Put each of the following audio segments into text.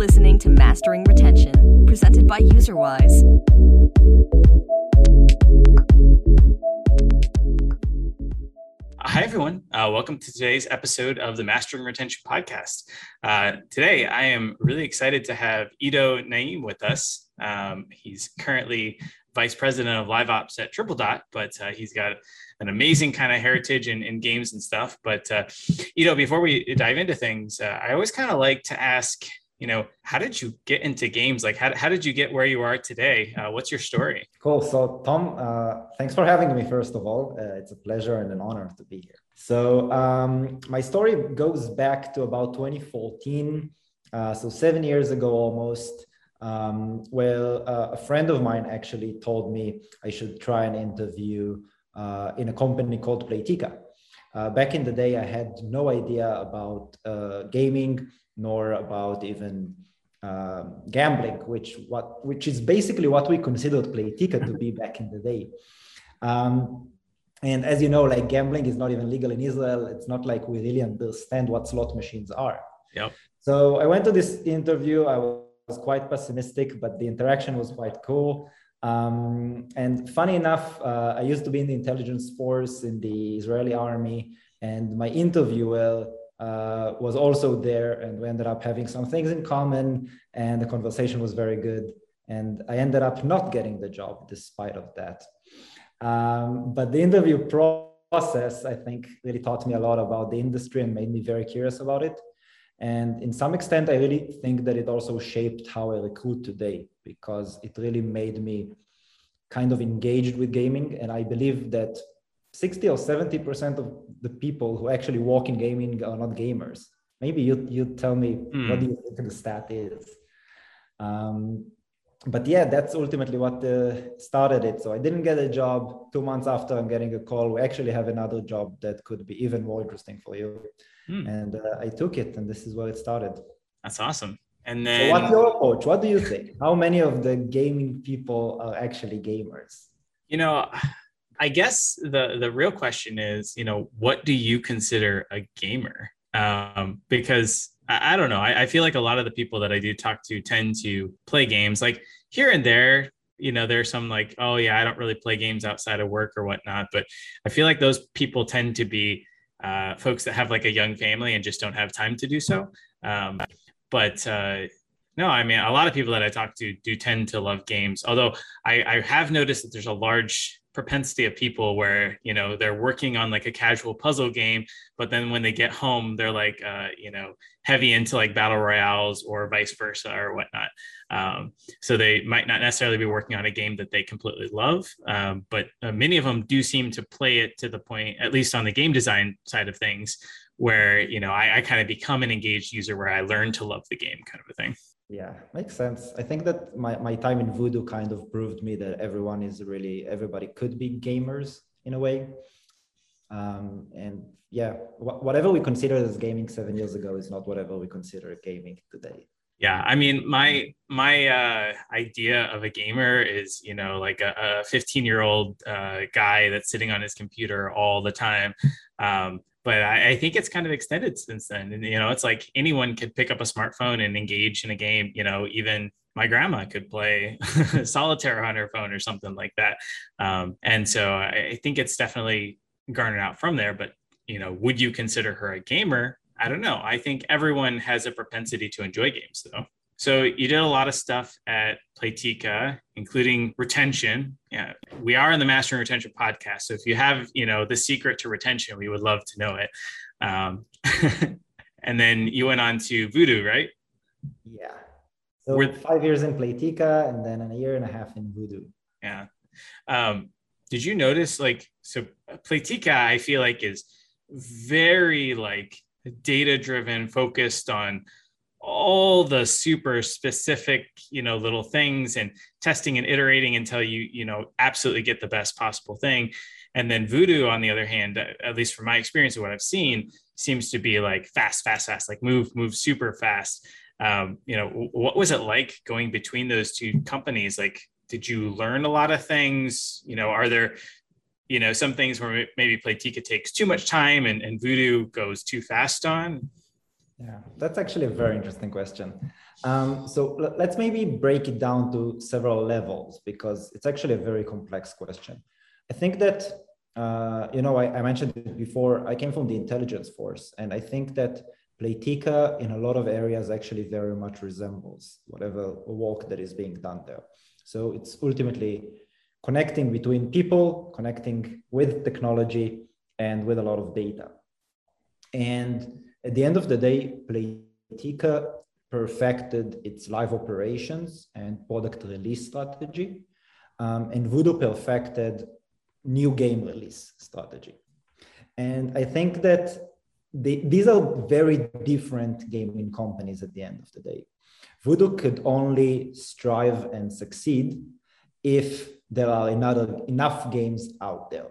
listening to Mastering Retention, presented by UserWise. Hi, everyone. Uh, welcome to today's episode of the Mastering Retention podcast. Uh, today, I am really excited to have Ido Naim with us. Um, he's currently vice president of live ops at Triple Dot, but uh, he's got an amazing kind of heritage in, in games and stuff. But, uh, Ido, before we dive into things, uh, I always kind of like to ask you know, how did you get into games? Like, how, how did you get where you are today? Uh, what's your story? Cool. So, Tom, uh, thanks for having me, first of all. Uh, it's a pleasure and an honor to be here. So, um, my story goes back to about 2014. Uh, so, seven years ago almost. Um, well, uh, a friend of mine actually told me I should try an interview uh, in a company called Playtika. back in the day, I had no idea about gaming nor about even uh, gambling, which what which is basically what we considered Playtika to be back in the day. Um, and as you know, like gambling is not even legal in Israel. It's not like we really understand what slot machines are. Yep. So I went to this interview. I was quite pessimistic, but the interaction was quite cool. Um, and funny enough, uh, I used to be in the intelligence force in the Israeli army, and my interviewer uh, was also there, and we ended up having some things in common, and the conversation was very good. And I ended up not getting the job despite of that. Um, but the interview process, I think, really taught me a lot about the industry and made me very curious about it. And in some extent, I really think that it also shaped how I recruit today because it really made me kind of engaged with gaming. And I believe that 60 or 70% of the people who actually walk in gaming are not gamers. Maybe you, you tell me mm. what do you think the stat is. Um, but yeah, that's ultimately what uh, started it. So I didn't get a job. Two months after, I'm getting a call. We actually have another job that could be even more interesting for you. Mm. And uh, I took it, and this is where it started. That's awesome. And then, so what's your approach? What do you think? How many of the gaming people are actually gamers? You know, I guess the the real question is, you know, what do you consider a gamer? Um, because I, I don't know. I, I feel like a lot of the people that I do talk to tend to play games. Like here and there, you know, there's some like, oh yeah, I don't really play games outside of work or whatnot. But I feel like those people tend to be uh, folks that have like a young family and just don't have time to do so. Um, but uh, no, I mean, a lot of people that I talk to do tend to love games. Although I, I have noticed that there's a large propensity of people where you know they're working on like a casual puzzle game but then when they get home they're like uh, you know heavy into like battle royales or vice versa or whatnot. Um, so they might not necessarily be working on a game that they completely love um, but uh, many of them do seem to play it to the point at least on the game design side of things where you know I, I kind of become an engaged user where i learn to love the game kind of a thing yeah makes sense. I think that my, my time in voodoo kind of proved me that everyone is really everybody could be gamers in a way. Um, and yeah wh- whatever we considered as gaming seven years ago is not whatever we consider gaming today. Yeah i mean my my uh, idea of a gamer is you know like a 15 year old uh, guy that's sitting on his computer all the time. Um, but I, I, think it's kind of extended since then. And you know, it's like anyone could pick up a smartphone and engage in a game. You know, even my grandma could play solitaire on her phone or something like that. Um, and so I, I think it's definitely garnered out from there. But you know, would you consider her a gamer? I don't know. I think everyone has a propensity to enjoy games, though. So you did a lot of stuff at Playtika, including retention. Yeah, we are in the Mastering Retention podcast. So if you have, you know, the secret to retention, we would love to know it. Um, and then you went on to Voodoo, right? Yeah. So We're, five years in Playtika and then a year and a half in Voodoo. Yeah. Um, did you notice like so Playtika? I feel like is very like data driven, focused on all the super specific you know little things and testing and iterating until you you know absolutely get the best possible thing. And then voodoo on the other hand at least from my experience of what i've seen seems to be like fast fast fast like move move super fast. Um, you know what was it like going between those two companies? Like did you learn a lot of things? You know are there you know some things where maybe Playtika takes too much time and, and voodoo goes too fast on Yeah, that's actually a very interesting question. Um, so let's maybe break it down to several levels because it's actually a very complex question. I think that, uh, you know, I, I, mentioned it before, I came from the intelligence force, and I think that Playtika in a lot of areas actually very much resembles whatever work that is being done there. So it's ultimately connecting between people, connecting with technology, and with a lot of data. And at the end of the day, Playtika perfected its live operations and product release strategy, um, and Voodoo perfected new game release strategy. And I think that these are very different gaming companies at the end of the day. Voodoo could only strive and succeed if there are another, enough games out there.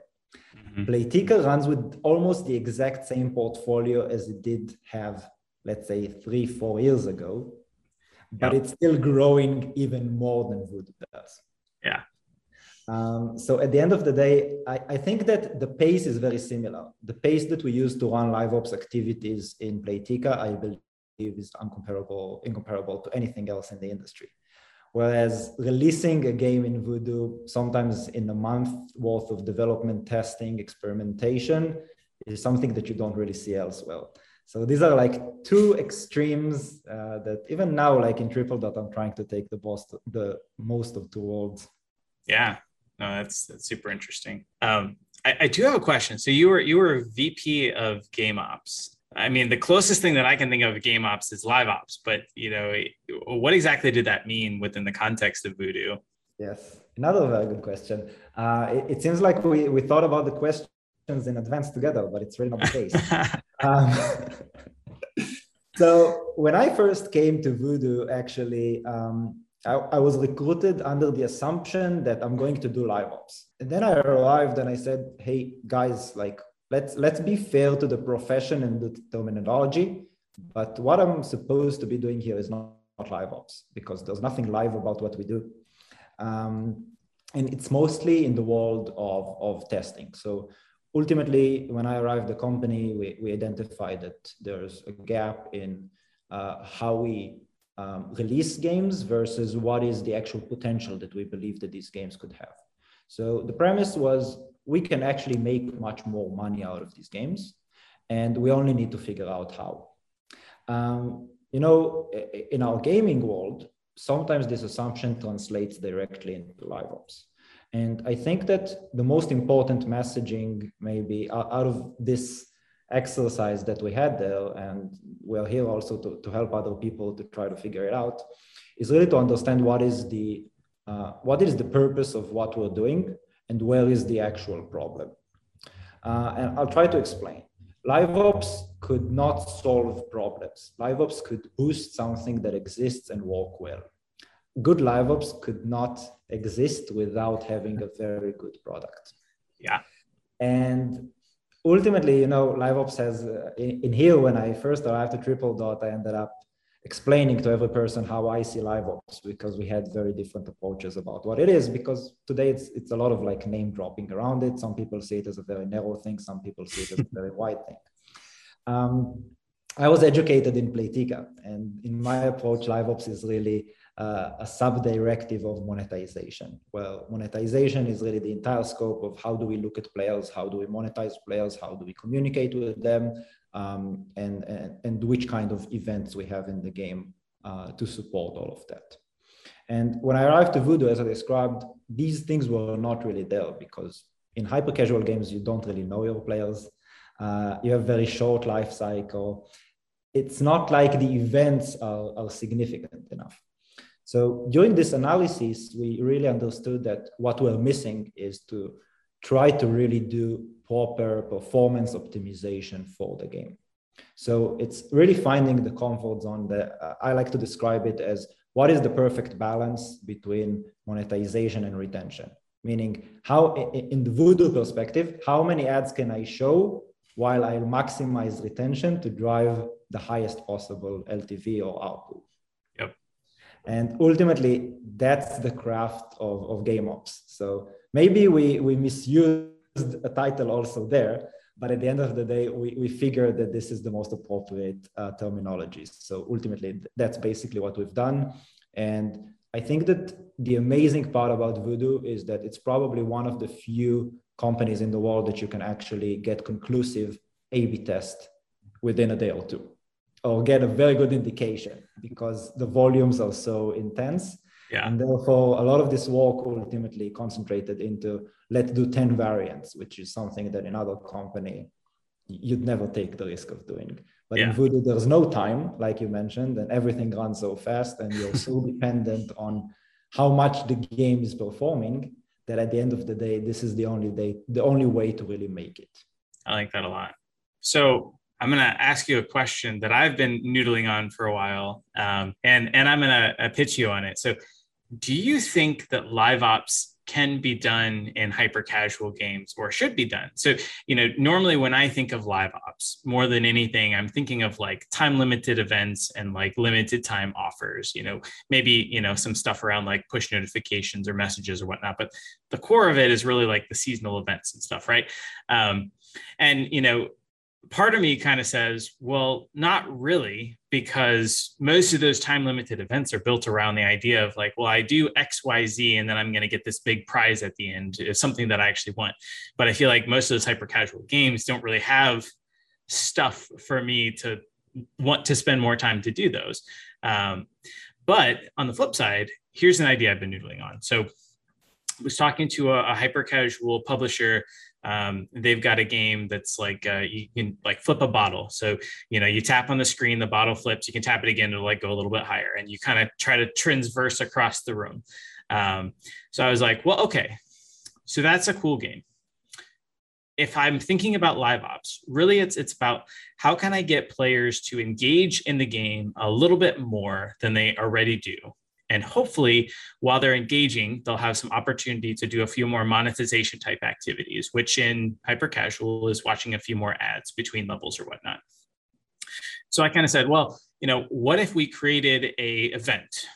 Mm-hmm. Playtika runs with almost the exact same portfolio as it did have, let's say, three, four years ago, but yep. it's still growing even more than Voodoo does. Yeah. Um, so at the end of the day, I, I, think that the pace is very similar. The pace that we use to run live ops activities in Playtika, I believe, is uncomparable, incomparable to anything else in the industry. Whereas releasing a game in Voodoo, sometimes in a month worth of development, testing, experimentation, is something that you don't really see elsewhere. So these are like two extremes uh, that even now, like in Triple Dot, I'm trying to take the most, the most of two worlds. Yeah, no, that's that's super interesting. Um, I, I do have a question. So you were you were VP of Game Ops I mean, the closest thing that I can think of game ops is live ops, but you know, what exactly did that mean within the context of Voodoo? Yes, another very good question. Uh, it, it, seems like we, we thought about the questions in advance together, but it's really not the case. um, so when I first came to Voodoo, actually, um, I, I, was recruited under the assumption that I'm going to do live ops. And then I arrived and I said, hey, guys, like, let's let's be fair to the profession and the terminology but what i'm supposed to be doing here is not, not live ops because there's nothing live about what we do. Um, and it's mostly in the world of, of testing. So ultimately when i arrived the company we, we identified that there's a gap in uh, how we um, release games versus what is the actual potential that we believe that these games could have. So the premise was we can actually make much more money out of these games, and we only need to figure out how. Um, you know, in our gaming world, sometimes this assumption translates directly into live ops. And I think that the most important messaging, maybe out of this exercise that we had there, and we're here also to, to help other people to try to figure it out, is really to understand what is the uh, what is the purpose of what we're doing and where is the actual problem. Uh, and I'll try to explain. LiveOps could not solve problems. LiveOps could boost something that exists and work well. Good LiveOps could not exist without having a very good product. Yeah. And ultimately, you know, LiveOps has, uh, in, in, here, when I first arrived at Triple Dot, I ended up explaining to every person how I see live ops because we had very different approaches about what it is. Because today it's it's a lot of like name dropping around it. Some people see it as a very narrow thing. Some people see it as a very wide thing. Um, I was educated in Playtika, and in my approach, live ops is really uh, a sub-directive of monetization. Well, monetization is really the entire scope of how do we look at players, how do we monetize players, how do we communicate with them, um, and, and, and which kind of events we have in the game uh, to support all of that. And when I arrived to Voodoo, as I described, these things were not really there because in hyper casual games, you don't really know your players. Uh, you have very short life cycle. It's not like the events are, are significant enough. So during this analysis, we really understood that what we're missing is to try to really do proper performance optimization for the game. So it's really finding the comfort zone that uh, I like to describe it as what is the perfect balance between monetization and retention? Meaning, how in the Voodoo perspective, how many ads can I show while I maximize retention to drive the highest possible LTV or output? Yep. And ultimately, that's the craft of, of game ops. So maybe we, we misuse a title also there, but at the end of the day, we, we figured that this is the most appropriate uh, terminology. So ultimately, that's basically what we've done. And I think that the amazing part about Voodoo is that it's probably one of the few companies in the world that you can actually get conclusive A/B test within a day or two, or get a very good indication because the volumes are so intense. Yeah. And therefore, a lot of this work ultimately concentrated into let's do 10 variants, which is something that in other company you'd never take the risk of doing. But yeah. in Voodoo, there's no time, like you mentioned, and everything runs so fast, and you're so dependent on how much the game is performing that at the end of the day, this is the only day, the only way to really make it. I like that a lot. So I'm going to ask you a question that I've been noodling on for a while, um, and and I'm going to uh, pitch you on it. So, do you think that live ops can be done in hyper casual games or should be done. So, you know, normally when I think of live ops, more than anything, I'm thinking of like time limited events and like limited time offers, you know, maybe, you know, some stuff around like push notifications or messages or whatnot. But the core of it is really like the seasonal events and stuff, right? Um, and, you know, part of me kind of says, well, not really, because most of those time limited events are built around the idea of like, well, I do X, Y, Z, and then I'm going to get this big prize at the end. It's something that I actually want. But I feel like most of those hyper casual games don't really have stuff for me to want to spend more time to do those. Um, but on the flip side, here's an idea I've been noodling on. So I was talking to a, a hyper casual publisher um, they've got a game that's like uh, you can like flip a bottle. So you know you tap on the screen the bottle flips you can tap it again to like go a little bit higher and you kind of try to transverse across the room. Um, so i was like well okay. So that's a cool game. If i'm thinking about live ops really it's it's about how can i get players to engage in the game a little bit more than they already do and hopefully, while they're engaging, they'll have some opportunity to do a few more monetization type activities, which in hyper casual is watching a few more ads between levels or whatnot. So I kind of said, well, you know, what if we created a event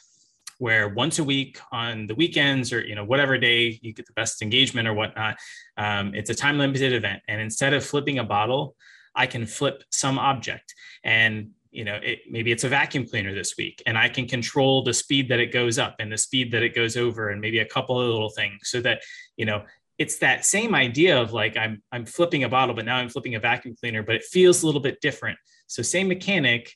where once a week on the weekends or you know whatever day you get the best engagement or whatnot, um, it's a time limited event, and instead of flipping a bottle, I can flip some object and you know it, maybe it's a vacuum cleaner this week and i can control the speed that it goes up and the speed that it goes over and maybe a couple of little things so that you know it's that same idea of like i'm i'm flipping a bottle but now i'm flipping a vacuum cleaner but it feels a little bit different. So same mechanic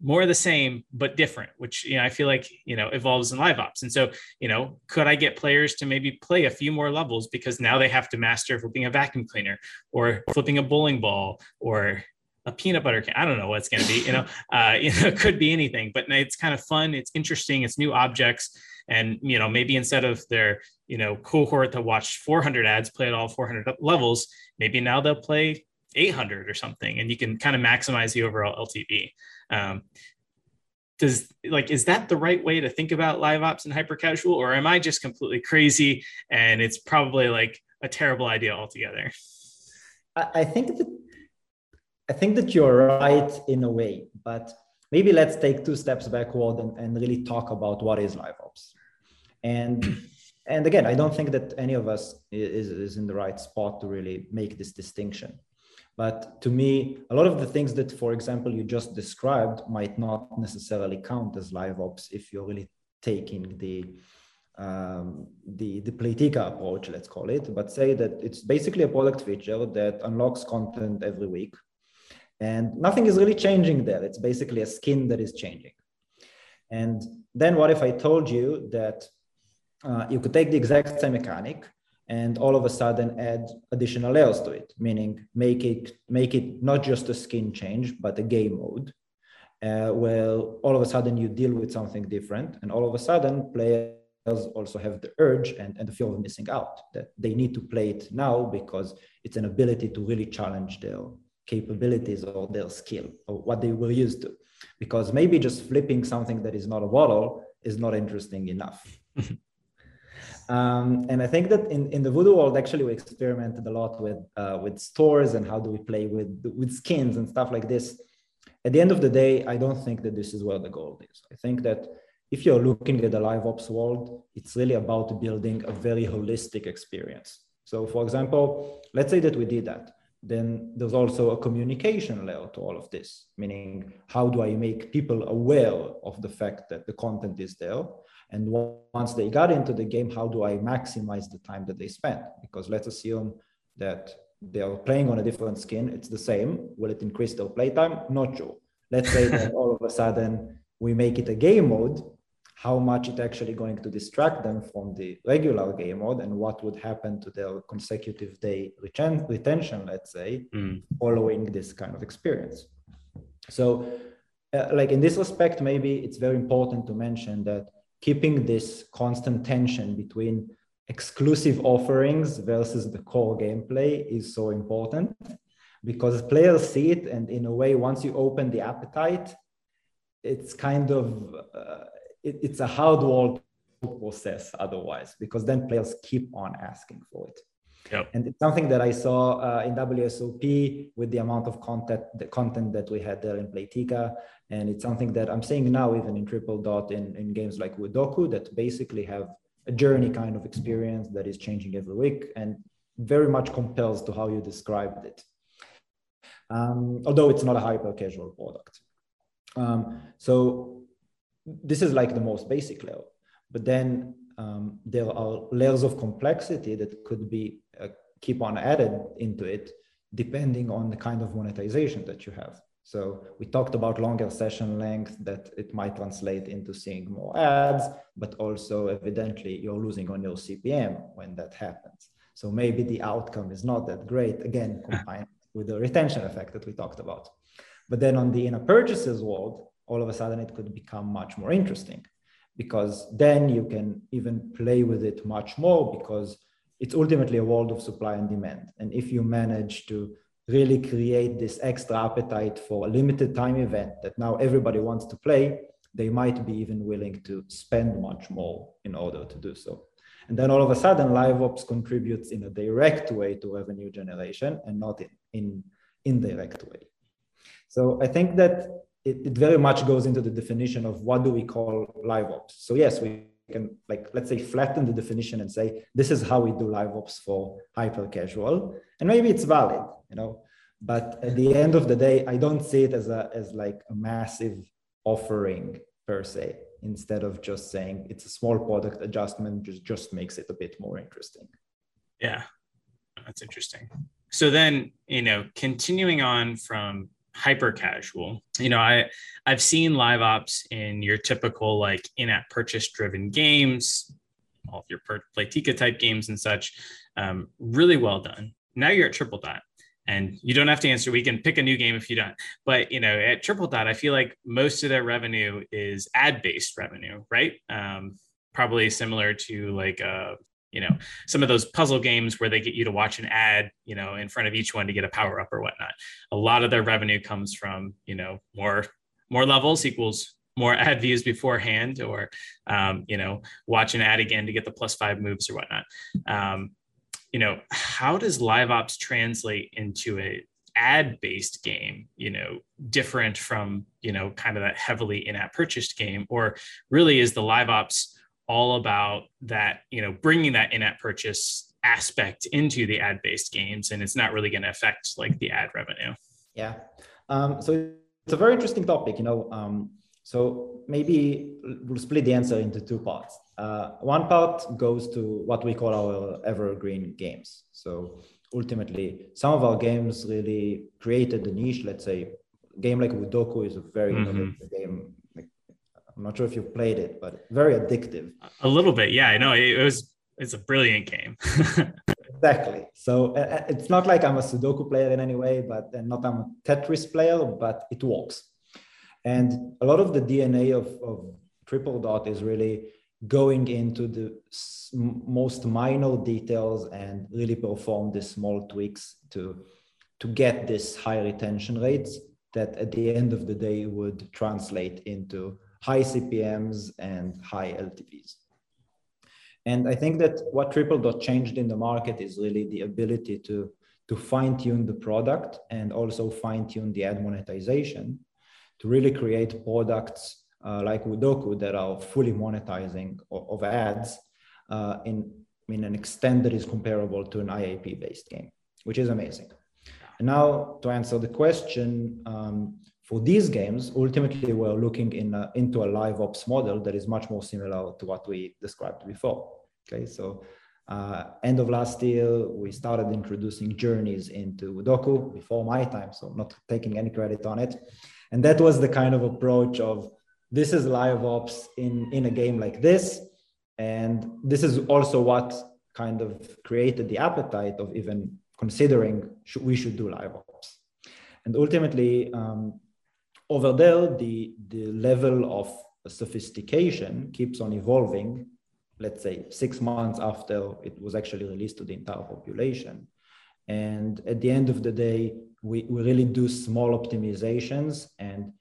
more of the same but different which you know i feel like you know evolves in live ops. And so you know could i get players to maybe play a few more levels because now they have to master flipping a vacuum cleaner or flipping a bowling ball or a peanut butter can. I don't know what it's going to be. You know, uh, you know, it could be anything, but it's kind of fun. It's interesting. It's new objects, and you know, maybe instead of their you know cohort that watched 400 ads play at all 400 levels, maybe now they'll play 800 or something, and you can kind of maximize the overall LTV. Um, does like is that the right way to think about live ops and hyper casual, or am I just completely crazy and it's probably like a terrible idea altogether? I think that I think that you're right in a way, but maybe let's take two steps backward and, and really talk about what is live ops. And and again, I don't think that any of us is, is in the right spot to really make this distinction. But to me, a lot of the things that, for example, you just described might not necessarily count as live ops if you're really taking the um, the the Playtika approach, let's call it. But say that it's basically a product feature that unlocks content every week and nothing is really changing there. It's basically a skin that is changing. And then what if I told you that uh, you could take the exact same mechanic and all of a sudden add additional layers to it, meaning make it make it not just a skin change, but a game mode. Uh, where all of a sudden you deal with something different, and all of a sudden players also have the urge and, and the fear of missing out that they need to play it now because it's an ability to really challenge their capabilities or their skill or what they were used to. Because maybe just flipping something that is not a bottle is not interesting enough. Um, and i think that in, in the voodoo world actually we experimented a lot with uh, with stores and how do we play with with skins and stuff like this. At the end of the day i don't think that this is where the goal is. I think that if you're looking at the live ops world it's really about building a very holistic experience. So for example let's say that we did that then there's also a communication layer to all of this, meaning how do I make people aware of the fact that the content is there? And once they got into the game, how do I maximize the time that they spend? Because let's assume that they are playing on a different skin, it's the same. Will it increase their playtime? Not sure. Let's say that all of a sudden we make it a game mode how much it actually going to distract them from the regular game mode and what would happen to their consecutive day reten- retention, let's say, mm. following this kind of experience. So, uh, like in this respect, maybe it's very important to mention that keeping this constant tension between exclusive offerings versus the core gameplay is so important because players see it and in a way once you open the appetite it's kind of uh, it, it's a hard wall process otherwise because then players keep on asking for it. Yep. and it's something that i saw uh, in wsop with the amount of content the content that we had there in playtika. And it's something that i'm seeing now even in triple dot in, in games like Woodoku that basically have a journey kind of experience that is changing every week and very much compels to how you described it. Um, although it's not a hyper casual product. Um, so this is like the most basic level but then um, there are layers of complexity that could be uh, keep on added into it depending on the kind of monetization that you have. So we talked about longer session length that it might translate into seeing more ads but also evidently you're losing on your cpm when that happens. So maybe the outcome is not that great again combined with the retention effect that we talked about. But then on the inner purchases world all of a sudden it could become much more interesting because then you can even play with it much more because it's ultimately a world of supply and demand. And if you manage to really create this extra appetite for a limited time event that now everybody wants to play, they might be even willing to spend much more in order to do so. And then all of a sudden, live ops contributes in a direct way to revenue generation and not in, in indirect way. So I think that it, it very much goes into the definition of what do we call live ops. So yes, we can like let's say flatten the definition and say this is how we do live ops for hyper casual, and maybe it's valid, you know. But at the end of the day, I don't see it as a as like a massive offering per se. Instead of just saying it's a small product adjustment, just just makes it a bit more interesting. Yeah, that's interesting. So then, you know, continuing on from hyper casual. You know, I I've seen live ops in your typical like in-app purchase driven games, all of your per- Playtika type games and such. Um, really well done. Now you're at Triple Dot, and you don't have to answer. We can pick a new game if you don't. But you know, at Triple Dot, I feel like most of their revenue is ad-based revenue, right? Um, probably similar to like uh, you know some of those puzzle games where they get you to watch an ad you know in front of each one to get a power up or whatnot. A lot of their revenue comes from you know more more levels equals more ad views beforehand or um, you know watch an ad again to get the plus five moves or whatnot. Um, you know how does live ops translate into a ad based game you know different from you know kind of that heavily in-app purchased game? Or really is the live ops all about that, you know, bringing that in-app purchase aspect into the ad-based games, and it's not really going to affect like the ad revenue. Yeah. Um, so it's a very interesting topic. You know, um, so maybe we'll split the answer into two parts. Uh, one part goes to what we call our evergreen games. So ultimately, some of our games really created a niche. Let's say, a game like Woodoku is a very mm-hmm. innovative game I'm not sure if you've played it, but very addictive. A little bit, yeah. I know it was. It's a brilliant game. exactly. So uh, uh, it's not like I'm a Sudoku player in any way, but and not I'm a Tetris player, but it works. And a lot of the DNA of, of Triple Dot is really going into the most minor details and really perform the small tweaks to to get this high retention rates that at the end of the day would translate into high CPMs and high LTVs. And I think that what Triple Dot changed in the market is really the ability to, to fine tune the product and also fine tune the ad monetization to really create products uh, like Woodoku that are fully monetizing of, of ads uh, in, in an extent that is comparable to an IAP based game, which is amazing. now to answer the question, um, for these games, ultimately we're looking in a, into a live ops model that is much more similar to what we described before. Okay, so uh, end of last year, we started introducing journeys into Woodoku before my time, so not taking any credit on it. And that was the kind of approach of this is live ops in, in a game like this. And this is also what kind of created the appetite of even considering we should do live ops. And ultimately, um, over there, the, the level of sophistication keeps on evolving, let's say six months after it was actually released to the entire population. And at the end of the day, we, we really do small optimizations. And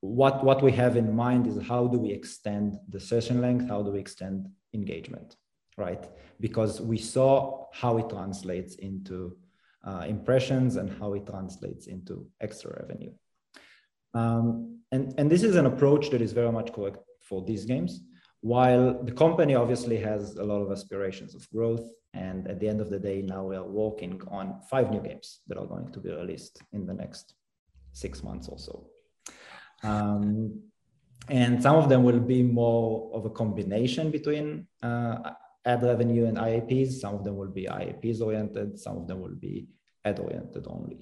what, what we have in mind is how do we extend the session length? How do we extend engagement, right? Because we saw how it translates into uh, impressions and how it translates into extra revenue. Um, and, and this is an approach that is very much correct for these games. While the company obviously has a lot of aspirations of growth, and at the end of the day, now we are working on five new games that are going to be released in the next six months or so. Um, and some of them will be more of a combination between uh, ad revenue and IAPs. Some of them will be IAPs oriented, some of them will be ad oriented only.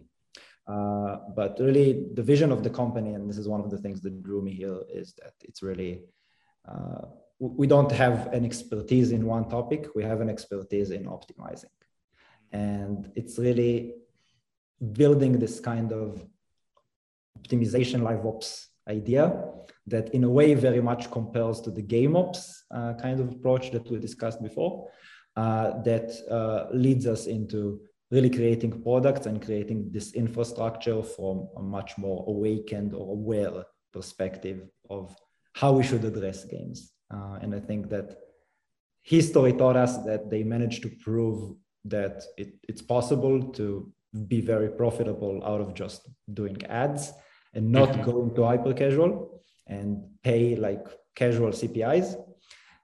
Uh, but really, the vision of the company, and this is one of the things that drew me here, is that it's really uh, we don't have an expertise in one topic. We have an expertise in optimizing, and it's really building this kind of optimization live ops idea that, in a way, very much compares to the game ops uh, kind of approach that we discussed before. Uh, that uh, leads us into really creating products and creating this infrastructure from a much more awakened or aware perspective of how we should address games. Uh, and I think that history taught us that they managed to prove that it, it's possible to be very profitable out of just doing ads and not mm-hmm. go into hyper casual and pay like casual CPIs.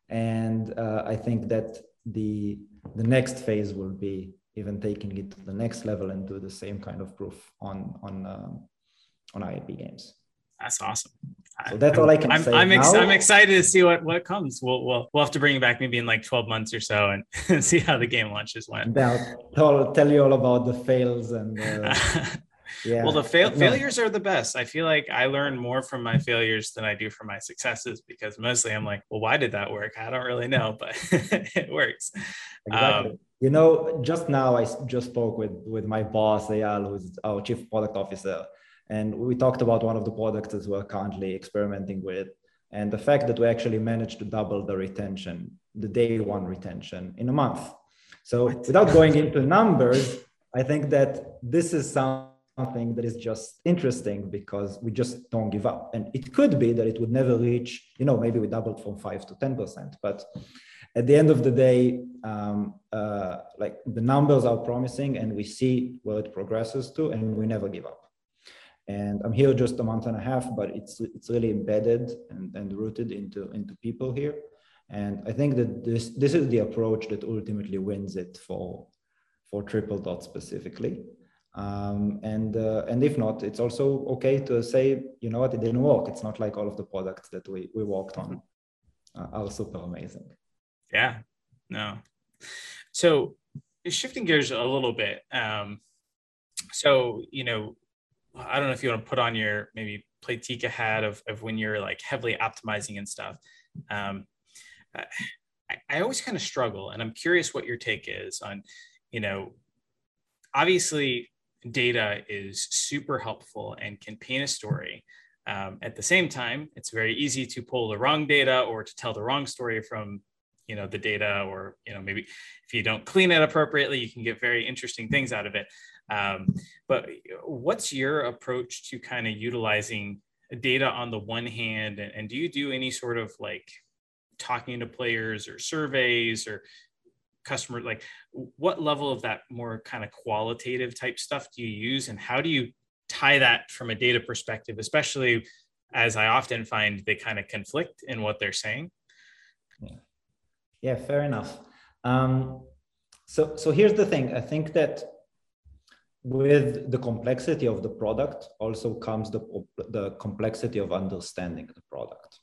And uh, I think that the the next phase will be even taking it to the next level and do the same kind of proof on on um, on IAP games. That's awesome. So that's all I can I'm, say. I'm, ex- I'm, excited to see what what comes. We'll, we'll we'll have to bring you back maybe in like 12 months or so and see how the game launches went. I'll tell, tell you all about the fails and uh, yeah. Well, the fail- failures are the best. I feel like I learn more from my failures than I do from my successes because mostly I'm like, well, why did that work? I don't really know, but it works. Exactly. Um, you know, just now I just spoke with with my boss Eyal, who's our chief product officer, and we talked about one of the products that we're currently experimenting with, and the fact that we actually managed to double the retention, the day one retention in a month. So without going into numbers, I think that this is something that is just interesting because we just don't give up. And it could be that it would never reach, you know, maybe we doubled from five to 10%, but at the end of the day, um, uh, like the numbers are promising and we see where it progresses to and we never give up. And I'm here just a month and a half, but it's, it's really embedded and, and rooted into, into people here. And I think that this, this is the approach that ultimately wins it for, for Triple Dot specifically. Um, and uh, and if not, it's also okay to say, you know what, it didn't work. It's not like all of the products that we, we worked on are super amazing. Yeah, no. So shifting gears a little bit. Um, so, you know, I don't know if you want to put on your maybe Playtika hat of, of when you're like heavily optimizing and stuff. Um, I, I always kind of struggle, and I'm curious what your take is on, you know, obviously data is super helpful and can paint a story. Um, at the same time, it's very easy to pull the wrong data or to tell the wrong story from you know the data or you know maybe if you don't clean it appropriately you can get very interesting things out of it. Um, but what's your approach to kind of utilizing data on the one hand? And, and do you do any sort of like talking to players or surveys or customer like what level of that more kind of qualitative type stuff do you use? And how do you tie that from a data perspective especially as i often find they kind of conflict in what they're saying? Yeah. Yeah, fair enough. Um, so, so here's the thing. I think that with the complexity of the product also comes the, the complexity of understanding the product.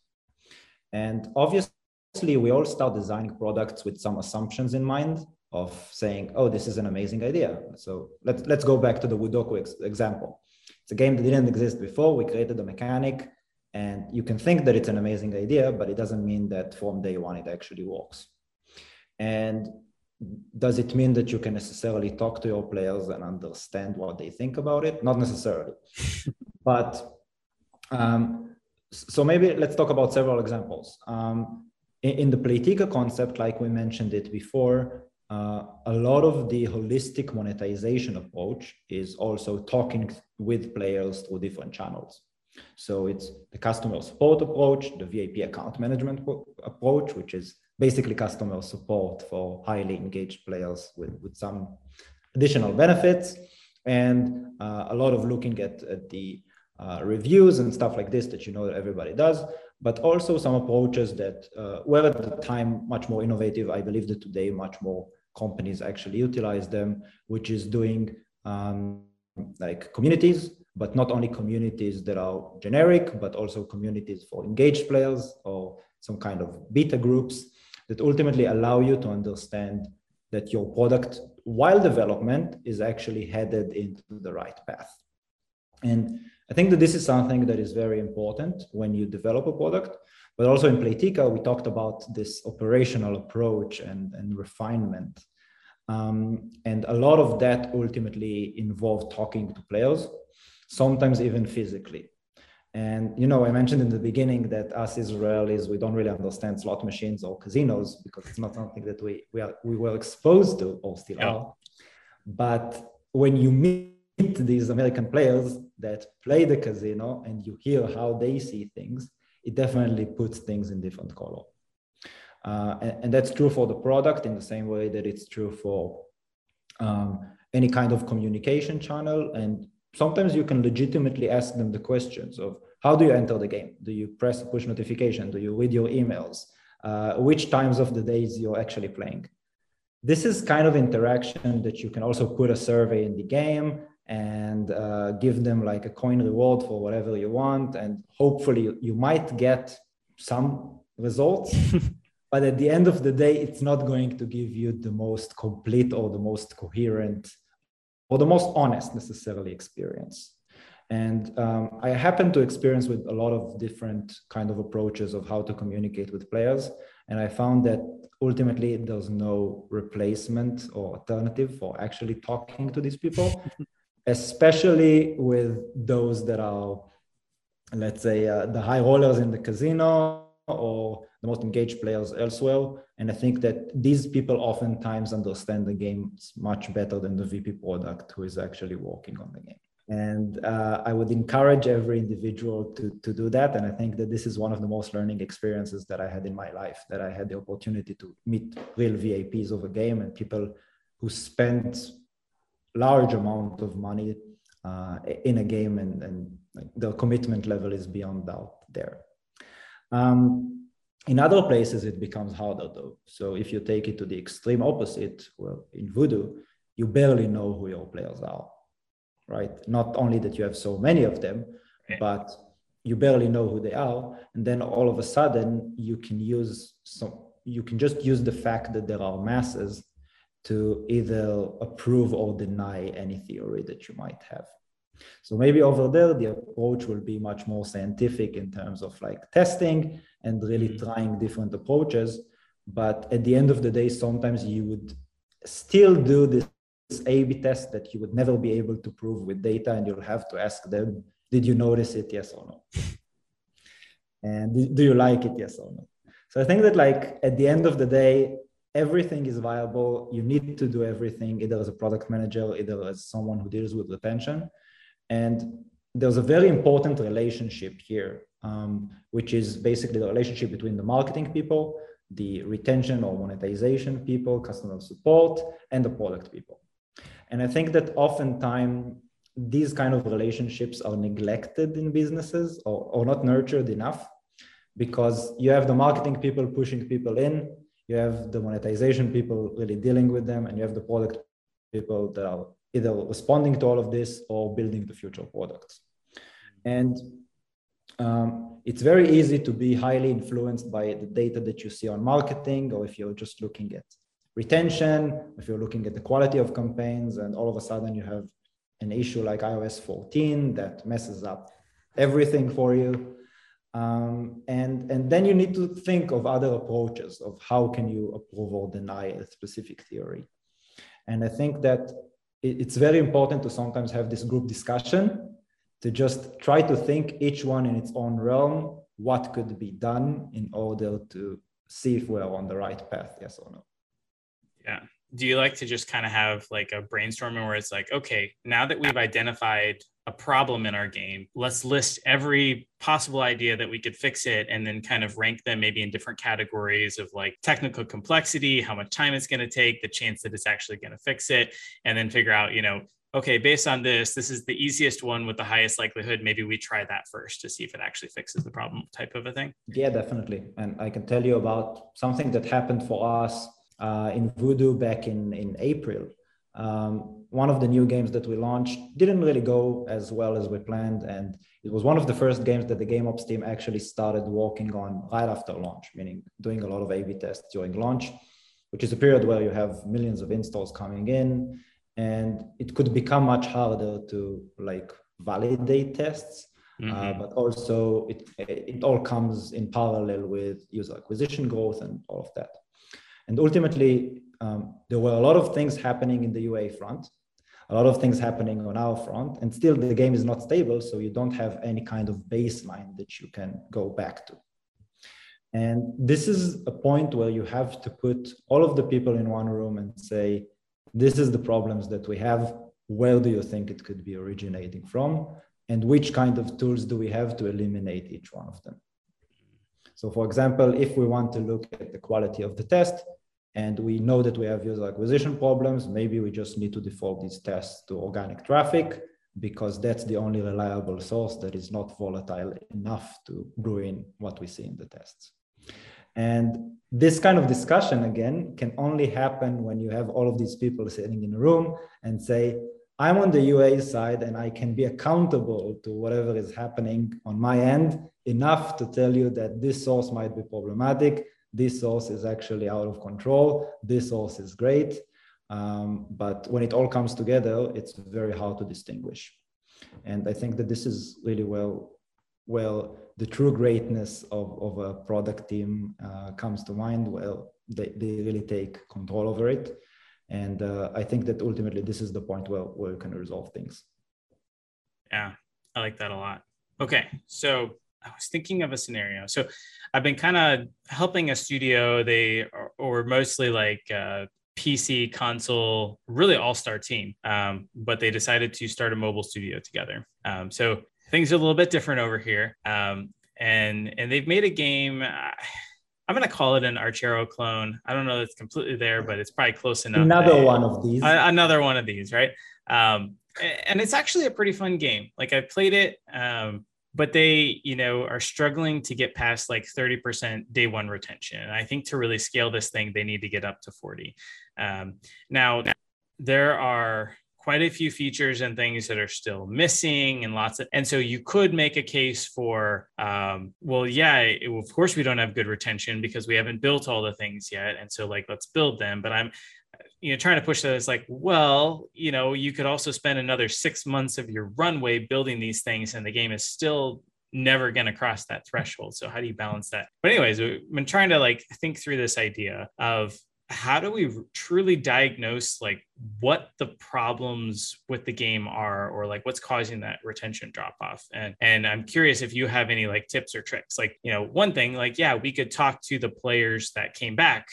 And obviously, we all start designing products with some assumptions in mind of saying, oh, this is an amazing idea. So let's, let's go back to the Woodoku ex- example. It's a game that didn't exist before. We created a mechanic, and you can think that it's an amazing idea, but it doesn't mean that from day one it actually works. And does it mean that you can necessarily talk to your players and understand what they think about it? Not necessarily. but um, so maybe let's talk about several examples. Um, in, in, the Playtika concept, like we mentioned it before, uh, a lot of the holistic monetization approach is also talking with players through different channels. So it's the customer support approach, the VIP account management approach, which is basically customer support for highly engaged players with, with some additional benefits. And uh, a lot of looking at, at the uh, reviews and stuff like this that you know that everybody does but also some approaches that uh, were at the time much more innovative. I believe that today much more companies actually utilize them which is doing um, like communities but not only communities that are generic but also communities for engaged players or some kind of beta groups that ultimately allow you to understand that your product, while development, is actually headed into the right path. And I think that this is something that is very important when you develop a product. But also in Playtika, we talked about this operational approach and, and refinement. Um, and a lot of that ultimately involved talking to players, sometimes even physically. And you know, I mentioned in the beginning that us Israelis we don't really understand slot machines or casinos because it's not something that we we are we were exposed to or still yeah. are. But when you meet these American players that play the casino and you hear how they see things, it definitely puts things in different color. Uh, and, and, that's true for the product in the same way that it's true for um, any kind of communication channel. And sometimes you can legitimately ask them the questions of how do you enter the game? Do you press a push notification? Do you read your emails? Uh, which times of the days you're actually playing? This is kind of interaction that you can also put a survey in the game and uh, give them like a coin reward for whatever you want. And hopefully you might get some results. but at the end of the day, it's not going to give you the most complete or the most coherent or the most honest necessarily experience. And um, I happen to experience with a lot of different kind of approaches of how to communicate with players. And I found that ultimately there's no replacement or alternative for actually talking to these people, especially with those that are, let's say, uh, the high rollers in the casino or the most engaged players elsewhere. And I think that these people oftentimes understand the games much better than the VP product who is actually working on the game. And uh, I would encourage every individual to, to do that. And I think that this is one of the most learning experiences that I had in my life, that I had the opportunity to meet real VIPs of a game and people who spent large amount of money uh, in a game and, and like their commitment level is beyond doubt there. Um, in other places, it becomes harder though. So if you take it to the extreme opposite, well, in Voodoo, you barely know who your players are right? Not only that you have so many of them, but you barely know who they are. And then all of a sudden you can use some, you can just use the fact that there are masses to either approve or deny any theory that you might have. So maybe over there, the approach will be much more scientific in terms of like testing and really mm-hmm. trying different approaches. But at the end of the day, sometimes you would still do this a-B test that you would never be able to prove with data, and you'll have to ask them, did you notice it, yes or no? And do you like it, yes or no? So I think that like at the end of the day, everything is viable. You need to do everything, either as a product manager, either as someone who deals with retention. And there's a very important relationship here, um, which is basically the relationship between the marketing people, the retention or monetization people, customer support, and the product people. And I think that oftentimes these kind of relationships are neglected in businesses or, or not nurtured enough because you have the marketing people pushing people in, you have the monetization people really dealing with them, and you have the product people that are either responding to all of this or building the future products. And um, it's very easy to be highly influenced by the data that you see on marketing, or if you're just looking at retention, if you're looking at the quality of campaigns, and all of a sudden you have an issue like iOS 14 that messes up everything for you. Um, and, and then you need to think of other approaches of how can you approve or deny a specific theory. And I think that it's very important to sometimes have this group discussion to just try to think each one in its own realm what could be done in order to see if we're on the right path yes or no. Yeah. Do you like to just kind of have like a brainstorming where it's like okay now that we've identified a problem in our game let's list every possible idea that we could fix it and then kind of rank them maybe in different categories of like technical complexity how much time it's going to take the chance that it's actually going to fix it and then figure out you know okay based on this this is the easiest one with the highest likelihood. Maybe we try that first to see if it actually fixes the problem type of a thing. Yeah definitely. And i can tell you about something that happened for us uh, in voodoo back in in april um, one of the new games that we launched didn't really go as well as we planned and it was one of the first games that the game ops team actually started working on right after launch meaning doing a lot of a b tests during launch which is a period where you have millions of installs coming in and it could become much harder to like validate tests uh, mm-hmm. uh, but also it, it all comes in parallel with user acquisition growth and all of that and ultimately um, there were a lot of things happening in the ua front a lot of things happening on our front and still the game is not stable so you don't have any kind of baseline that you can go back to and this is a point where you have to put all of the people in one room and say this is the problems that we have. Where do you think it could be originating from? And which kind of tools do we have to eliminate each one of them? So for example, if we want to look at the quality of the test and we know that we have user acquisition problems, maybe we just need to default these tests to organic traffic because that's the only reliable source that is not volatile enough to ruin what we see in the tests. And this kind of discussion again can only happen when you have all of these people sitting in a room and say, I'm on the UA side and I can be accountable to whatever is happening on my end enough to tell you that this source might be problematic. This source is actually out of control. This source is great. Um, but when it all comes together, it's very hard to distinguish. And I think that this is really well, well the true greatness of, of a product team uh, comes to mind, well, they, they really take control over it. And uh, I think that ultimately this is the point where, where you can resolve things. Yeah, I like that a lot. Okay, so I was thinking of a scenario. So I've been kind of helping a studio. They are, or mostly like uh, PC, console, really all star team. Um, but they decided to start a mobile studio together. Um, so things are a little bit different over here. Um, and and they've made a game. Uh, I'm going to call it an Archero clone. I don't know that's completely there, but it's probably close enough. Another one of these. another one of these, right? Um, and it's actually a pretty fun game. Like I played it, um, but they, you know, are struggling to get past like 30% day one retention. And I think to really scale this thing, they need to get up to 40. Um, now, there are quite a few features and things that are still missing and lots of and so you could make a case for um, well yeah it, of course we don't have good retention because we haven't built all the things yet and so like let's build them but i'm you know trying to push that it's like well you know you could also spend another six months of your runway building these things and the game is still never going to cross that threshold. So how do you balance that? But anyways we've been trying to like think through this idea of how do we truly diagnose like what the problems with the game are or like what's causing that retention drop off? And and i'm curious if you have any like tips or tricks. Like you know one thing like yeah we could talk to the players that came back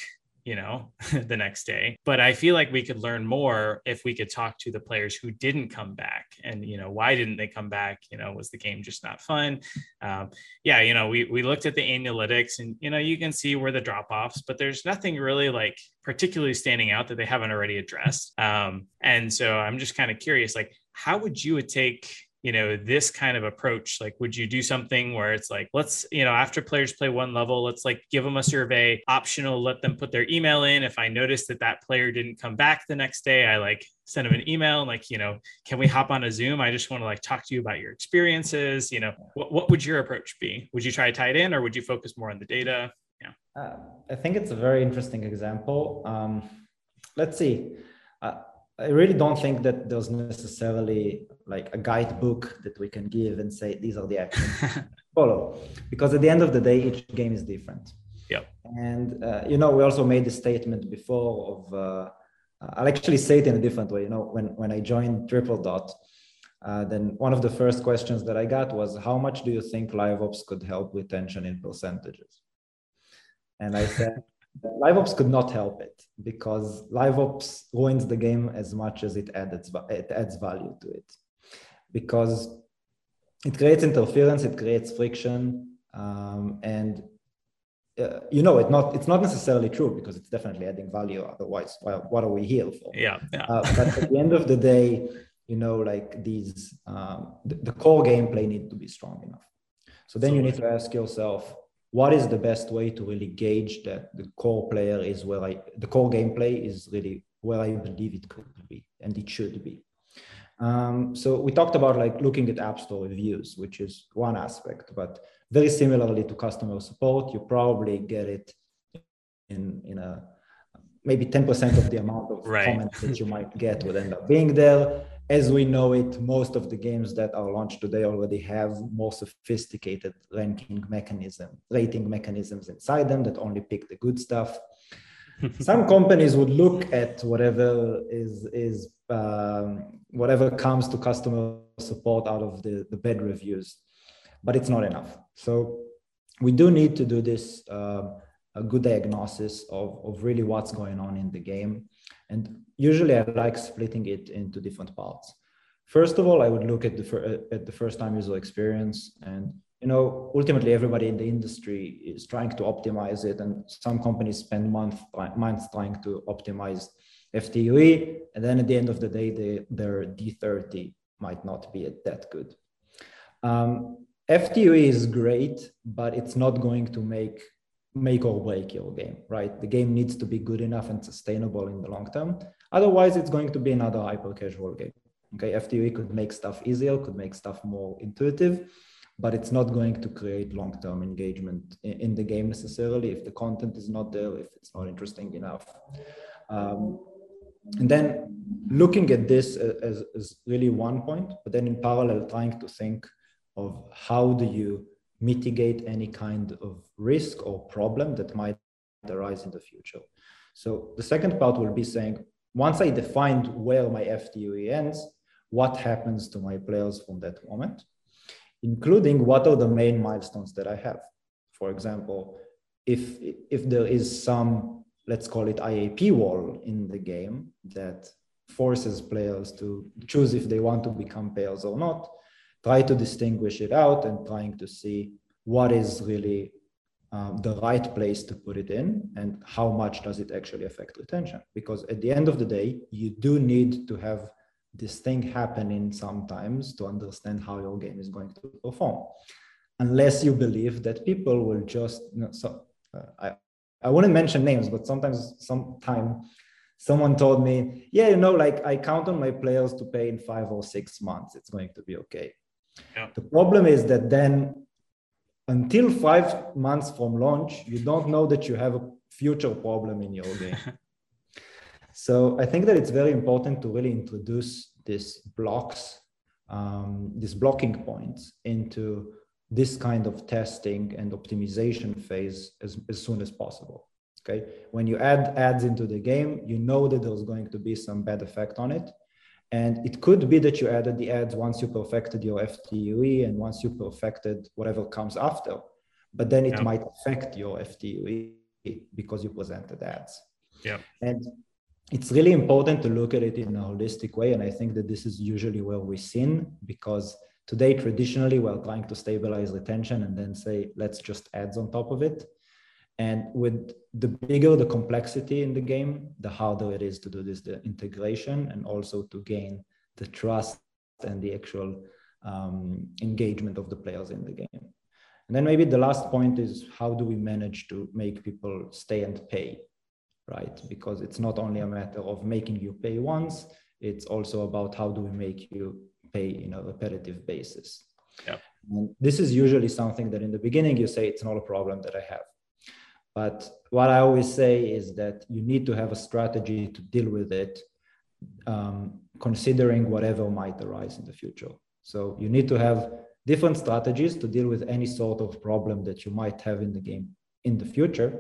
you know, the next day. But I feel like we could learn more if we could talk to the players who didn't come back and, you know, why didn't they come back? You know, was the game just not fun? Um, yeah, you know, we, we looked at the analytics and, you know, you can see where the drop offs, but there's nothing really like particularly standing out that they haven't already addressed. Um, and so I'm just kind of curious, like, how would you take you know this kind of approach like would you do something where it's like let's you know after players play one level let's like give them a survey optional let them put their email in. If i notice that that player didn't come back the next day i like send them an email and like you know can we hop on a zoom? I just want to like talk to you about your experiences you know what, what would your approach be? Would you try to tie it in or would you focus more on the data? Yeah. Uh, i think it's a very interesting example. Um, let's see. Uh, I really don't think that there's necessarily like a guidebook that we can give and say these are the actions follow, because at the end of the day, each game is different. Yeah. And uh, you know, we also made the statement before of uh, I'll actually say it in a different way. You know, when when I joined Tripledot, uh, then one of the first questions that I got was, "How much do you think live ops could help with tension in percentages?" And I said, LiveOps could not help it because LiveOps ruins the game as much as it adds, it adds value to it. Because it creates interference, it creates friction, um, and uh, you know, it not it's not necessarily true because it's definitely adding value. Otherwise, well, what are we here for? Yeah. yeah. Uh, but at the end of the day, you know, like these, um, the, the core gameplay need to be strong enough. So then you need to ask yourself, what is the best way to really gauge that the core player is where I, the core gameplay is really where I believe it could be and it should be. Um, so we talked about like looking at App Store reviews, which is one aspect, but very similarly to customer support, you probably get it in, in a maybe 10% of the amount of right. comments that you might get would end up being there as we know it, most of the games that are launched today already have more sophisticated ranking mechanism, rating mechanisms inside them that only pick the good stuff. Some companies would look at whatever is is um, whatever comes to customer support out of the, the bad reviews, but it's not enough. So we do need to do this uh, a good diagnosis of, of really what's going on in the game and usually I like splitting it into different parts. First of all, I would look at the, at the first time user experience and you know ultimately everybody in the industry is trying to optimize it and some companies spend month, months trying to optimize FTUE and then at the end of the day they, their D30 might not be that good. Um, FTUE is great, but it's not going to make make or break your game, right? The game needs to be good enough and sustainable in the long term. Otherwise, it's going to be another hyper casual game. Okay, FTUE could make stuff easier, could make stuff more intuitive, but it's not going to create long term engagement in, in, the game necessarily if the content is not there, if it's not interesting enough. Um, and then looking at this as, as really one point, but then in parallel, trying to think of how do you mitigate any kind of risk or problem that might arise in the future. So the second part will be saying, once I defined where my FTUE ends, what happens to my players from that moment, including what are the main milestones that I have. For example, if, if there is some, let's call it IAP wall in the game that forces players to choose if they want to become players or not, try to distinguish it out and trying to see what is really um, the right place to put it in and how much does it actually affect retention. Because at the end of the day you do need to have this thing happening sometimes to understand how your game is going to perform. Unless you believe that people will just you know, so uh, i i wouldn't mention names but sometimes sometime someone told me yeah you know like i count on my players to pay in five or six months. It's going to be okay yeah. the problem is that then until five months from launch, you don't know that you have a future problem in your game. so I think that it's very important to really introduce these blocks, um, these blocking points into this kind of testing and optimization phase as, as soon as possible. Okay. When you add ads into the game, you know that there's going to be some bad effect on it. And it could be that you added the ads once you perfected your FTUE and once you perfected whatever comes after. But then it yeah. might affect your FTUE because you presented ads. Yeah. And it's really important to look at it in a holistic way. And I think that this is usually where we sin because today, traditionally, we're trying to stabilize retention and then say, let's just ads on top of it. And with the bigger the complexity in the game, the harder it is to do this the integration and also to gain the trust and the actual um, engagement of the players in the game. And then maybe the last point is how do we manage to make people stay and pay, right? Because it's not only a matter of making you pay once, it's also about how do we make you pay in a repetitive basis. Yeah. And this is usually something that in the beginning you say it's not a problem that I have. But what I always say is that you need to have a strategy to deal with it, um, considering whatever might arise in the future. So you need to have different strategies to deal with any sort of problem that you might have in the game in the future.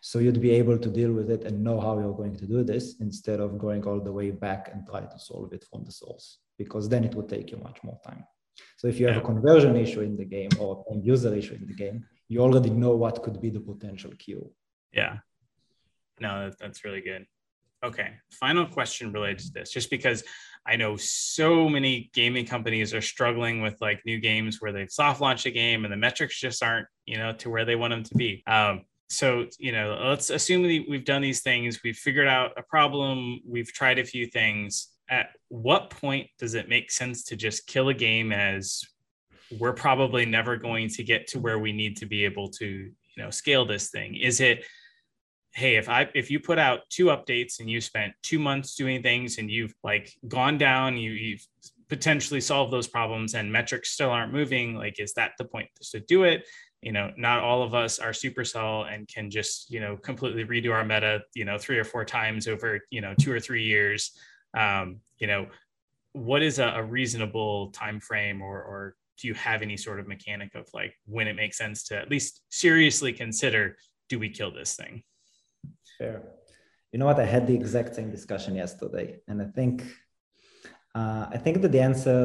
So you'd be able to deal with it and know how you're going to do this instead of going all the way back and try to solve it from the source, because then it would take you much more time. So if you have a conversion issue in the game or a user issue in the game, you already know what could be the potential queue. Yeah. No, that's really good. Okay. Final question related to this, just because I know so many gaming companies are struggling with like new games where they've soft launched a game and the metrics just aren't, you know, to where they want them to be. Um, so, you know, let's assume we've done these things, we've figured out a problem, we've tried a few things at what point does it make sense to just kill a game as we're probably never going to get to where we need to be able to you know scale this thing. Is it hey if i if you put out two updates and you spent two months doing things and you've like gone down you, you've potentially solved those problems and metrics still aren't moving like is that the point to do it? You know not all of us are supercell and can just you know completely redo our meta you know three or four times over you know two or three years. Um, you know what is a, a, reasonable time frame or, or do you have any sort of mechanic of like when it makes sense to at least seriously consider do we kill this thing? Fair. You know what? I had the exact same discussion yesterday and i think uh, i think that the answer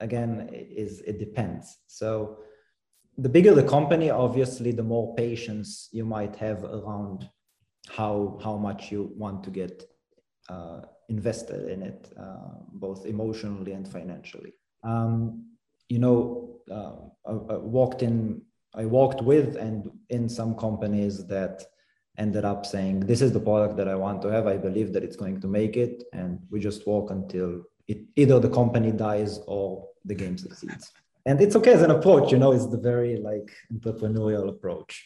again is it depends. So the bigger the company obviously the more patience you might have around how how much you want to get uh, invested in it, uh, both emotionally and financially. Um, you know, uh, I, I, walked in, I walked with and in some companies that ended up saying, "This is the product that I want to have. I believe that it's going to make it," and we just walk until it either the company dies or the game succeeds. And it's okay as an approach, you know, it's the very like entrepreneurial approach.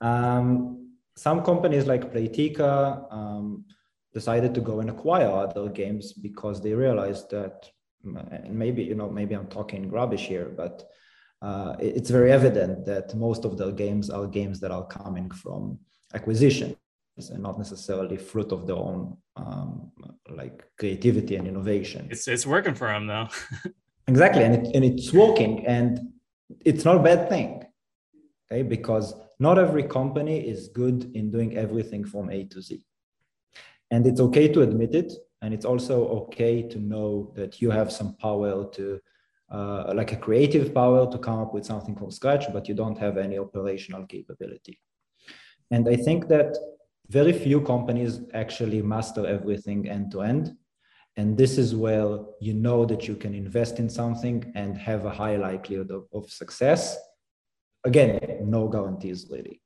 Um, some companies like Playtika, um, decided to go and acquire other games because they realized that and maybe you know maybe i'm talking rubbish here but uh, it's very evident that most of the games are games that are coming from acquisitions and not necessarily fruit of their own um, like creativity and innovation. It's, it's working for them though. Exactly and, it, and it's working and it's not a bad thing okay? Because not every company is good in doing everything from a to z. And it's okay to admit it and it's also okay to know that you have some power to uh, like a creative power to come up with something from scratch but you don't have any operational capability. And i think that very few companies actually master everything end to end. And this is where you know that you can invest in something and have a high likelihood of, of success. Again no guarantees really.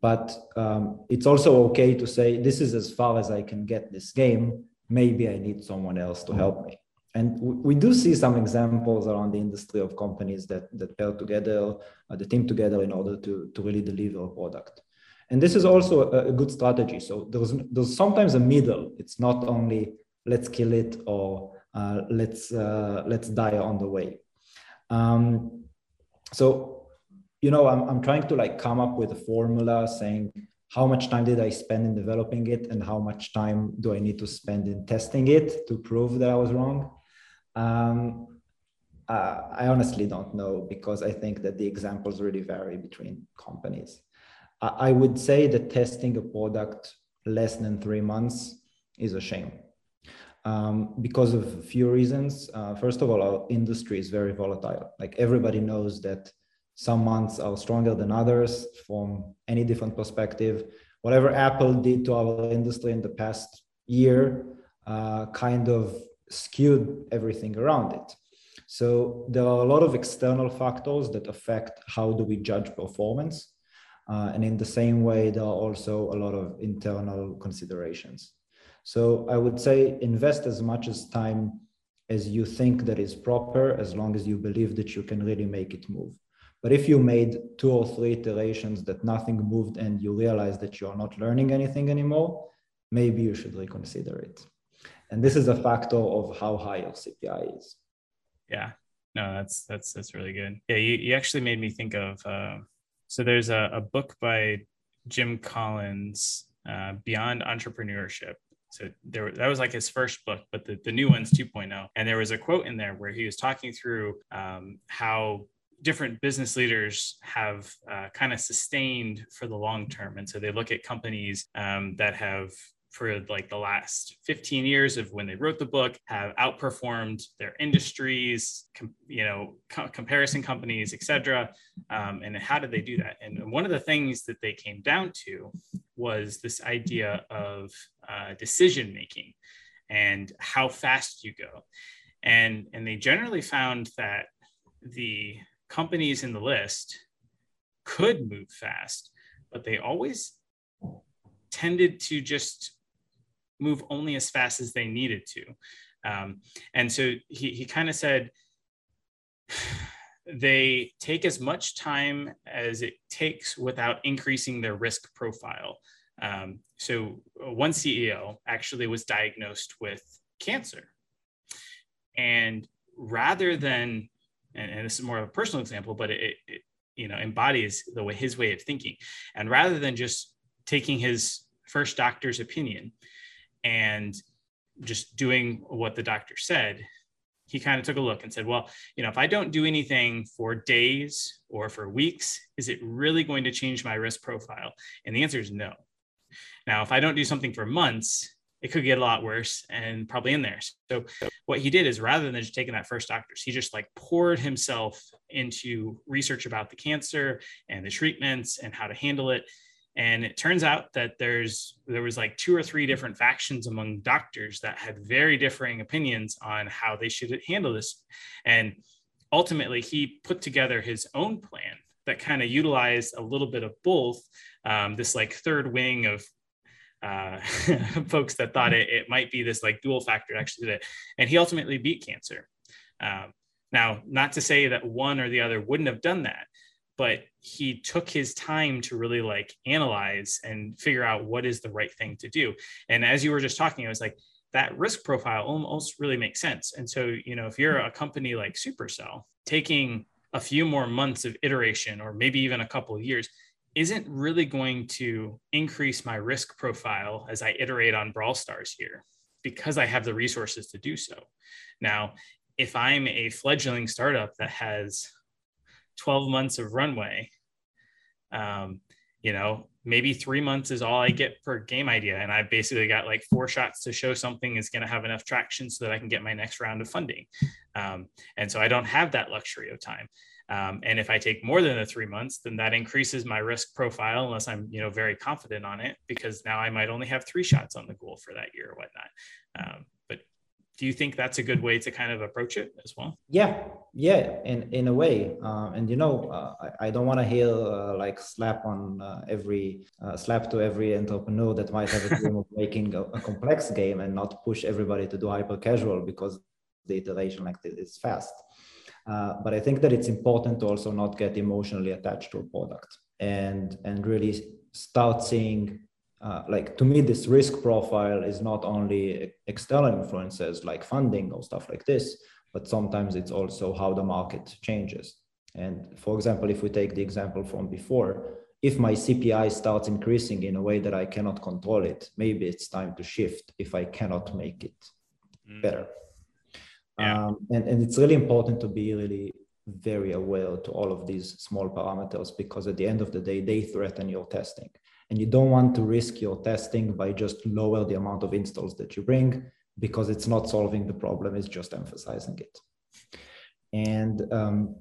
But um, it's also okay to say this is as far as i can get this game maybe i need someone else to help me. And we do see some examples around the industry of companies that that pair together uh, the team together in order to to really deliver a product. And this is also a, a good strategy. So there's there's sometimes a middle. It's not only let's kill it or uh, let's uh, let's die on the way. Um, so you know I'm, I'm trying to like come up with a formula saying how much time did i spend in developing it and how much time do i need to spend in testing it to prove that i was wrong um, uh, i honestly don't know because i think that the examples really vary between companies I, I would say that testing a product less than three months is a shame um, because of a few reasons. Uh, first of all, our industry is very volatile. Like everybody knows that some months are stronger than others from any different perspective. Whatever Apple did to our industry in the past year uh, kind of skewed everything around it. So there are a lot of external factors that affect how do we judge performance. Uh, and in the same way, there are also a lot of internal considerations. So I would say invest as much as time as you think that is proper, as long as you believe that you can really make it move. But if you made two or three iterations that nothing moved and you realize that you're not learning anything anymore, maybe you should reconsider it. And this is a factor of how high your CPI is. Yeah, no, that's that's that's really good. Yeah, you, you actually made me think of uh, so there's a, a book by Jim Collins, uh, Beyond Entrepreneurship. So there, that was like his first book, but the, the new one's 2.0. And there was a quote in there where he was talking through um, how different business leaders have uh, kind of sustained for the long term. And so they look at companies um, that have for like the last 15 years of when they wrote the book have outperformed their industries com- you know co- comparison companies etc um, and how did they do that? And one of the things that they came down to was this idea of uh, decision making and how fast you go. And and they generally found that the companies in the list could move fast but they always tended to just move only as fast as they needed to. Um, and so he, he kind of said, they take as much time as it takes without increasing their risk profile. Um, so one CEO actually was diagnosed with cancer. And rather than, and, and this is more of a personal example, but it, it you know embodies the way his way of thinking. And rather than just taking his first doctor's opinion, and just doing what the doctor said, he kind of took a look and said, well, you know, if I don't do anything for days or for weeks, is it really going to change my risk profile? And the answer is no. Now, if I don't do something for months, it could get a lot worse and probably in there. So what he did is rather than just taking that first doctors, he just like poured himself into research about the cancer and the treatments and how to handle it. And it turns out that there's there was like two or three different factions among doctors that had very differing opinions on how they should handle this. And ultimately he put together his own plan that kind of utilized a little bit of both um, this like third wing of uh, folks that thought it, it might be this like dual factor actually did it and he ultimately beat cancer. Um, now not to say that one or the other wouldn't have done that but he took his time to really like analyze and figure out what is the right thing to do. And as you were just talking i was like that risk profile almost really makes sense. And so you know if you're a company like supercell taking a few more months of iteration or maybe even a couple of years isn't really going to increase my risk profile as i iterate on brawl stars here because i have the resources to do so. Now if i'm a fledgling startup that has 12 months of runway um, you know maybe three months is all i get per game idea and i basically got like four shots to show something is going to have enough traction so that i can get my next round of funding. Um, and so i don't have that luxury of time um, and if i take more than the three months then that increases my risk profile unless i'm you know very confident on it because now i might only have three shots on the goal for that year or whatnot. Um, but do you think that's a good way to kind of approach it as well? Yeah. Yeah. In in a way. Uh, and you know uh, I, I, don't want to hear uh, like slap on uh, every uh, slap to every entrepreneur that might have a dream of making a, a, complex game and not push everybody to do hyper casual because the iteration like this is fast uh, but i think that it's important to also not get emotionally attached to a product and and really start seeing uh, like to me this risk profile is not only external influences like funding or stuff like this but sometimes it's also how the market changes and for example if we take the example from before if my cpi starts increasing in a way that i cannot control it maybe it's time to shift if i cannot make it mm. better um, and, and it's really important to be really very aware to all of these small parameters because at the end of the day they threaten your testing. And you don't want to risk your testing by just lower the amount of installs that you bring because it's not solving the problem it's just emphasizing it. And um,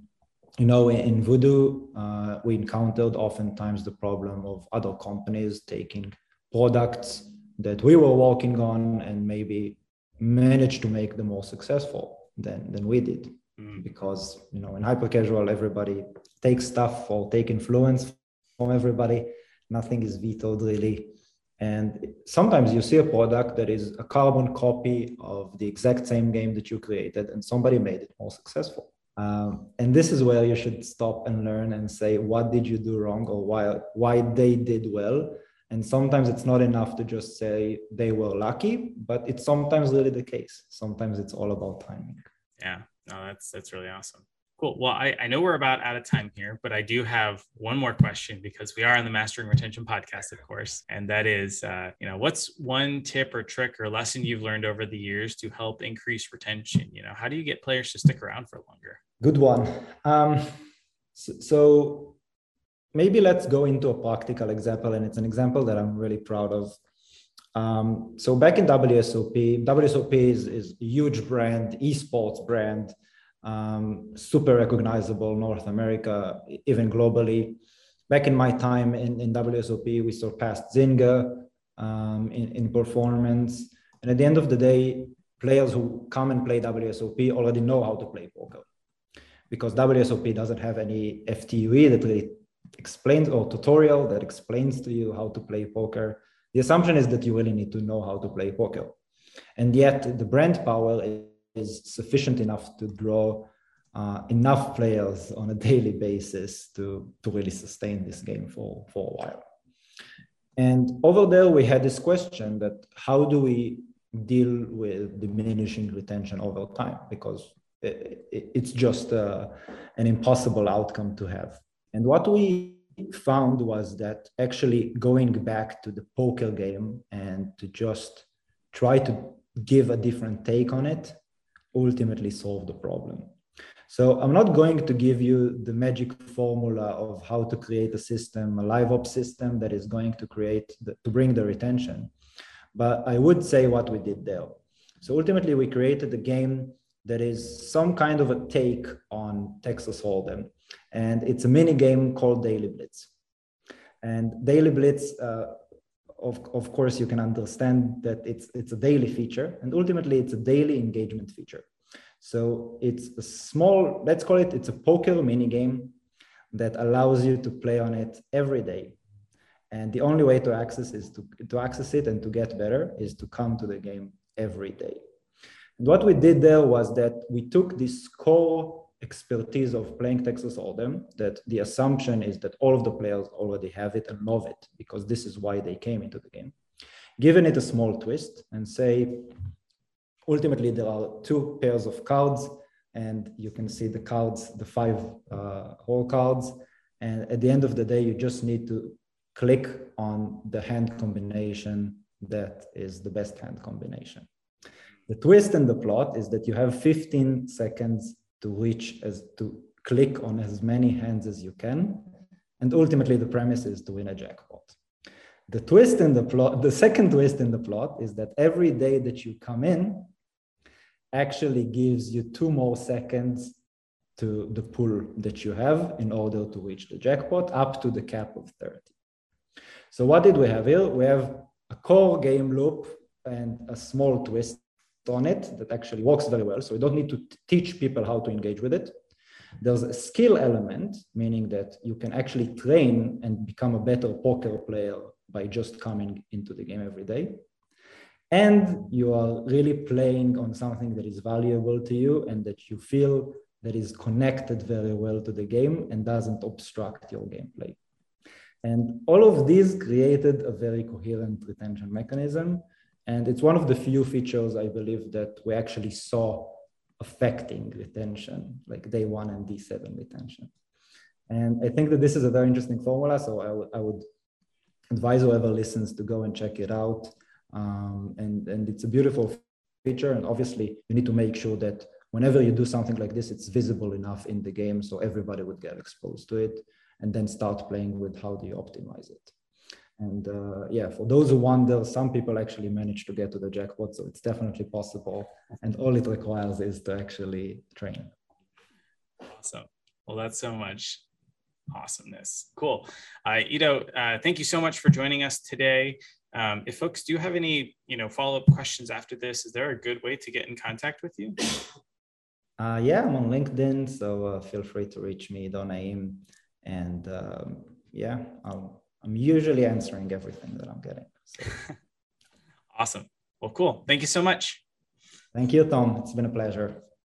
you know in voodoo uh, we encountered oftentimes the problem of other companies taking products that we were working on and maybe managed to make them more successful than, than we did mm. because you know in hyper casual everybody takes stuff or take influence from everybody nothing is vetoed really And sometimes you see a product that is a carbon copy of the exact same game that you created, and somebody made it more successful. Um, and this is where you should stop and learn and say, what did you do wrong or why, why they did well? And sometimes it's not enough to just say they were lucky, but it's sometimes really the case. Sometimes it's all about timing. Yeah, no, that's that's really awesome. Cool. Well, I, I know we're about out of time here, but I do have one more question because we are on the Mastering Retention podcast, of course. And that is, uh, you know, what's one tip or trick or lesson you've learned over the years to help increase retention? You know, how do you get players to stick around for longer? Good one. Um, so, so maybe let's go into a practical example, and it's an example that I'm really proud of. Um, so back in WSOP, WSOP is, is a huge brand, esports brand um, super recognizable North America, even globally. Back in my time in, in WSOP, we surpassed Zynga um, in, in performance. And at the end of the day, players who come and play WSOP already know how to play poker because WSOP doesn't have any FTUE that really explains or tutorial that explains to you how to play poker. The assumption is that you really need to know how to play poker. And yet the brand power is sufficient enough to draw uh, enough players on a daily basis to, to really sustain this game for, for a while. And over there, we had this question that how do we deal with diminishing retention over time? Because it, it, it's just uh, an impossible outcome to have. And what we found was that actually going back to the poker game and to just try to give a different take on it ultimately solve the problem. So I'm not going to give you the magic formula of how to create a system, a live op system that is going to create the, to bring the retention. But I would say what we did there. So ultimately we created a game that is some kind of a take on Texas Hold'em. And it's a mini game called Daily Blitz. And Daily Blitz, uh, of, of course, you can understand that it's, it's a daily feature. And ultimately, it's a daily engagement feature. So it's a small, let's call it, it's a poker mini game that allows you to play on it every day. And the only way to access is to, to access it and to get better is to come to the game every day. What we did there was that we took this core expertise of playing Texas Hold'em, that the assumption is that all of the players already have it and love it because this is why they came into the game. Given it a small twist and say, ultimately there are two pairs of cards and you can see the cards, the five uh, whole cards. And at the end of the day, you just need to click on the hand combination that is the best hand combination. The twist in the plot is that you have 15 seconds to reach as to click on as many hands as you can. And ultimately the premise is to win a jackpot. The twist in the plot, the second twist in the plot is that every day that you come in, actually gives you two more seconds to the pool that you have in order to reach the jackpot up to the cap of 30. So what did we have here? We have a core game loop and a small twist on it that actually works very well. So we don't need to teach people how to engage with it. There's a skill element, meaning that you can actually train and become a better poker player by just coming into the game every day and you are really playing on something that is valuable to you and that you feel that is connected very well to the game and doesn't obstruct your gameplay. And all of these created a very coherent retention mechanism. And it's one of the few features I believe that we actually saw affecting retention, like day one and D7 retention. And I think that this is a very interesting formula. So I would advise whoever listens to go and check it out. Um, and, and it's a beautiful feature. And obviously, you need to make sure that whenever you do something like this, it's visible enough in the game so everybody would get exposed to it and then start playing with how do you optimize it. And uh, yeah, for those who wonder, some people actually manage to get to the jackpot. So it's definitely possible. And all it requires is to actually train. Awesome. Well, that's so much awesomeness. Cool. Uh, Ido, uh, thank you so much for joining us today. Um, if folks do have any, you know, follow-up questions after this, is there a good way to get in contact with you? Uh, yeah, I'm on LinkedIn, so uh, feel free to reach me, Donaim, and um, yeah, I'll I'm usually answering everything that I'm getting. So. awesome. Well, cool. Thank you so much. Thank you, Tom. It's been a pleasure.